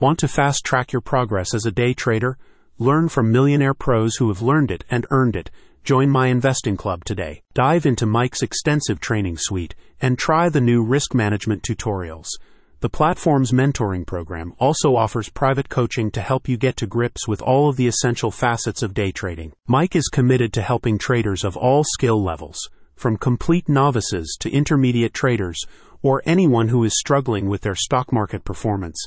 Want to fast track your progress as a day trader? Learn from millionaire pros who have learned it and earned it. Join my investing club today. Dive into MIC's extensive training suite and try the new risk management tutorials. The platform's mentoring program also offers private coaching to help you get to grips with all of the essential facets of day trading. MIC is committed to helping traders of all skill levels, from complete novices to intermediate traders, or anyone who is struggling with their stock market performance.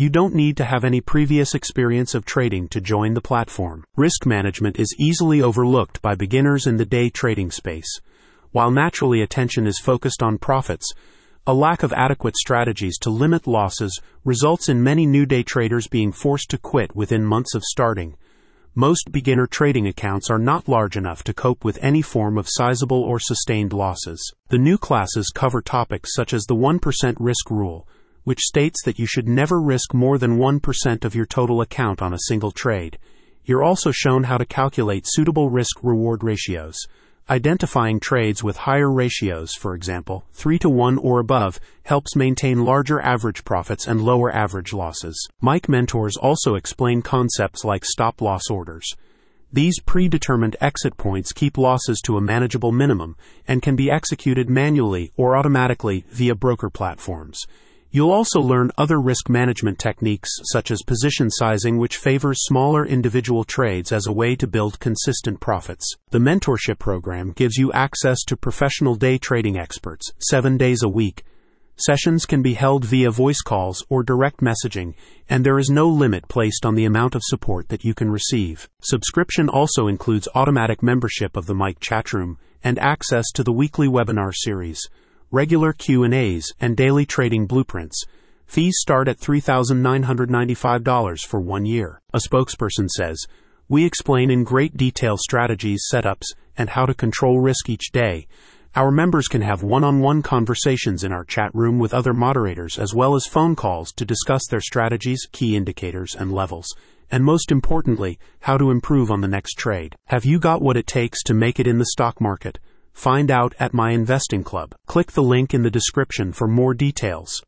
You don't need to have any previous experience of trading to join the platform. Risk management is easily overlooked by beginners in the day trading space. While naturally attention is focused on profits, a lack of adequate strategies to limit losses results in many new day traders being forced to quit within months of starting. Most beginner trading accounts are not large enough to cope with any form of sizable or sustained losses. The new classes cover topics such as the 1% risk rule, which states that you should never risk more than 1% of your total account on a single trade. You're also shown how to calculate suitable risk reward ratios. Identifying trades with higher ratios, for example, 3 to 1 or above, helps maintain larger average profits and lower average losses. MIC mentors also explain concepts like stop loss orders. These predetermined exit points keep losses to a manageable minimum and can be executed manually or automatically via broker platforms. You'll also learn other risk management techniques such as position sizing, which favors smaller individual trades as a way to build consistent profits. The mentorship program gives you access to professional day trading experts, seven days a week. Sessions can be held via voice calls or direct messaging, and there is no limit placed on the amount of support that you can receive. Subscription also includes automatic membership of the MIC chatroom and access to the weekly webinar series regular Q&As, and daily trading blueprints. Fees start at $3,995 for one year. A spokesperson says, We explain in great detail strategies, setups, and how to control risk each day. Our members can have one on one conversations in our chat room with other moderators, as well as phone calls to discuss their strategies, key indicators, and levels. And most importantly, how to improve on the next trade. Have you got what it takes to make it in the stock market? Find out at my investing club. Click the link in the description for more details.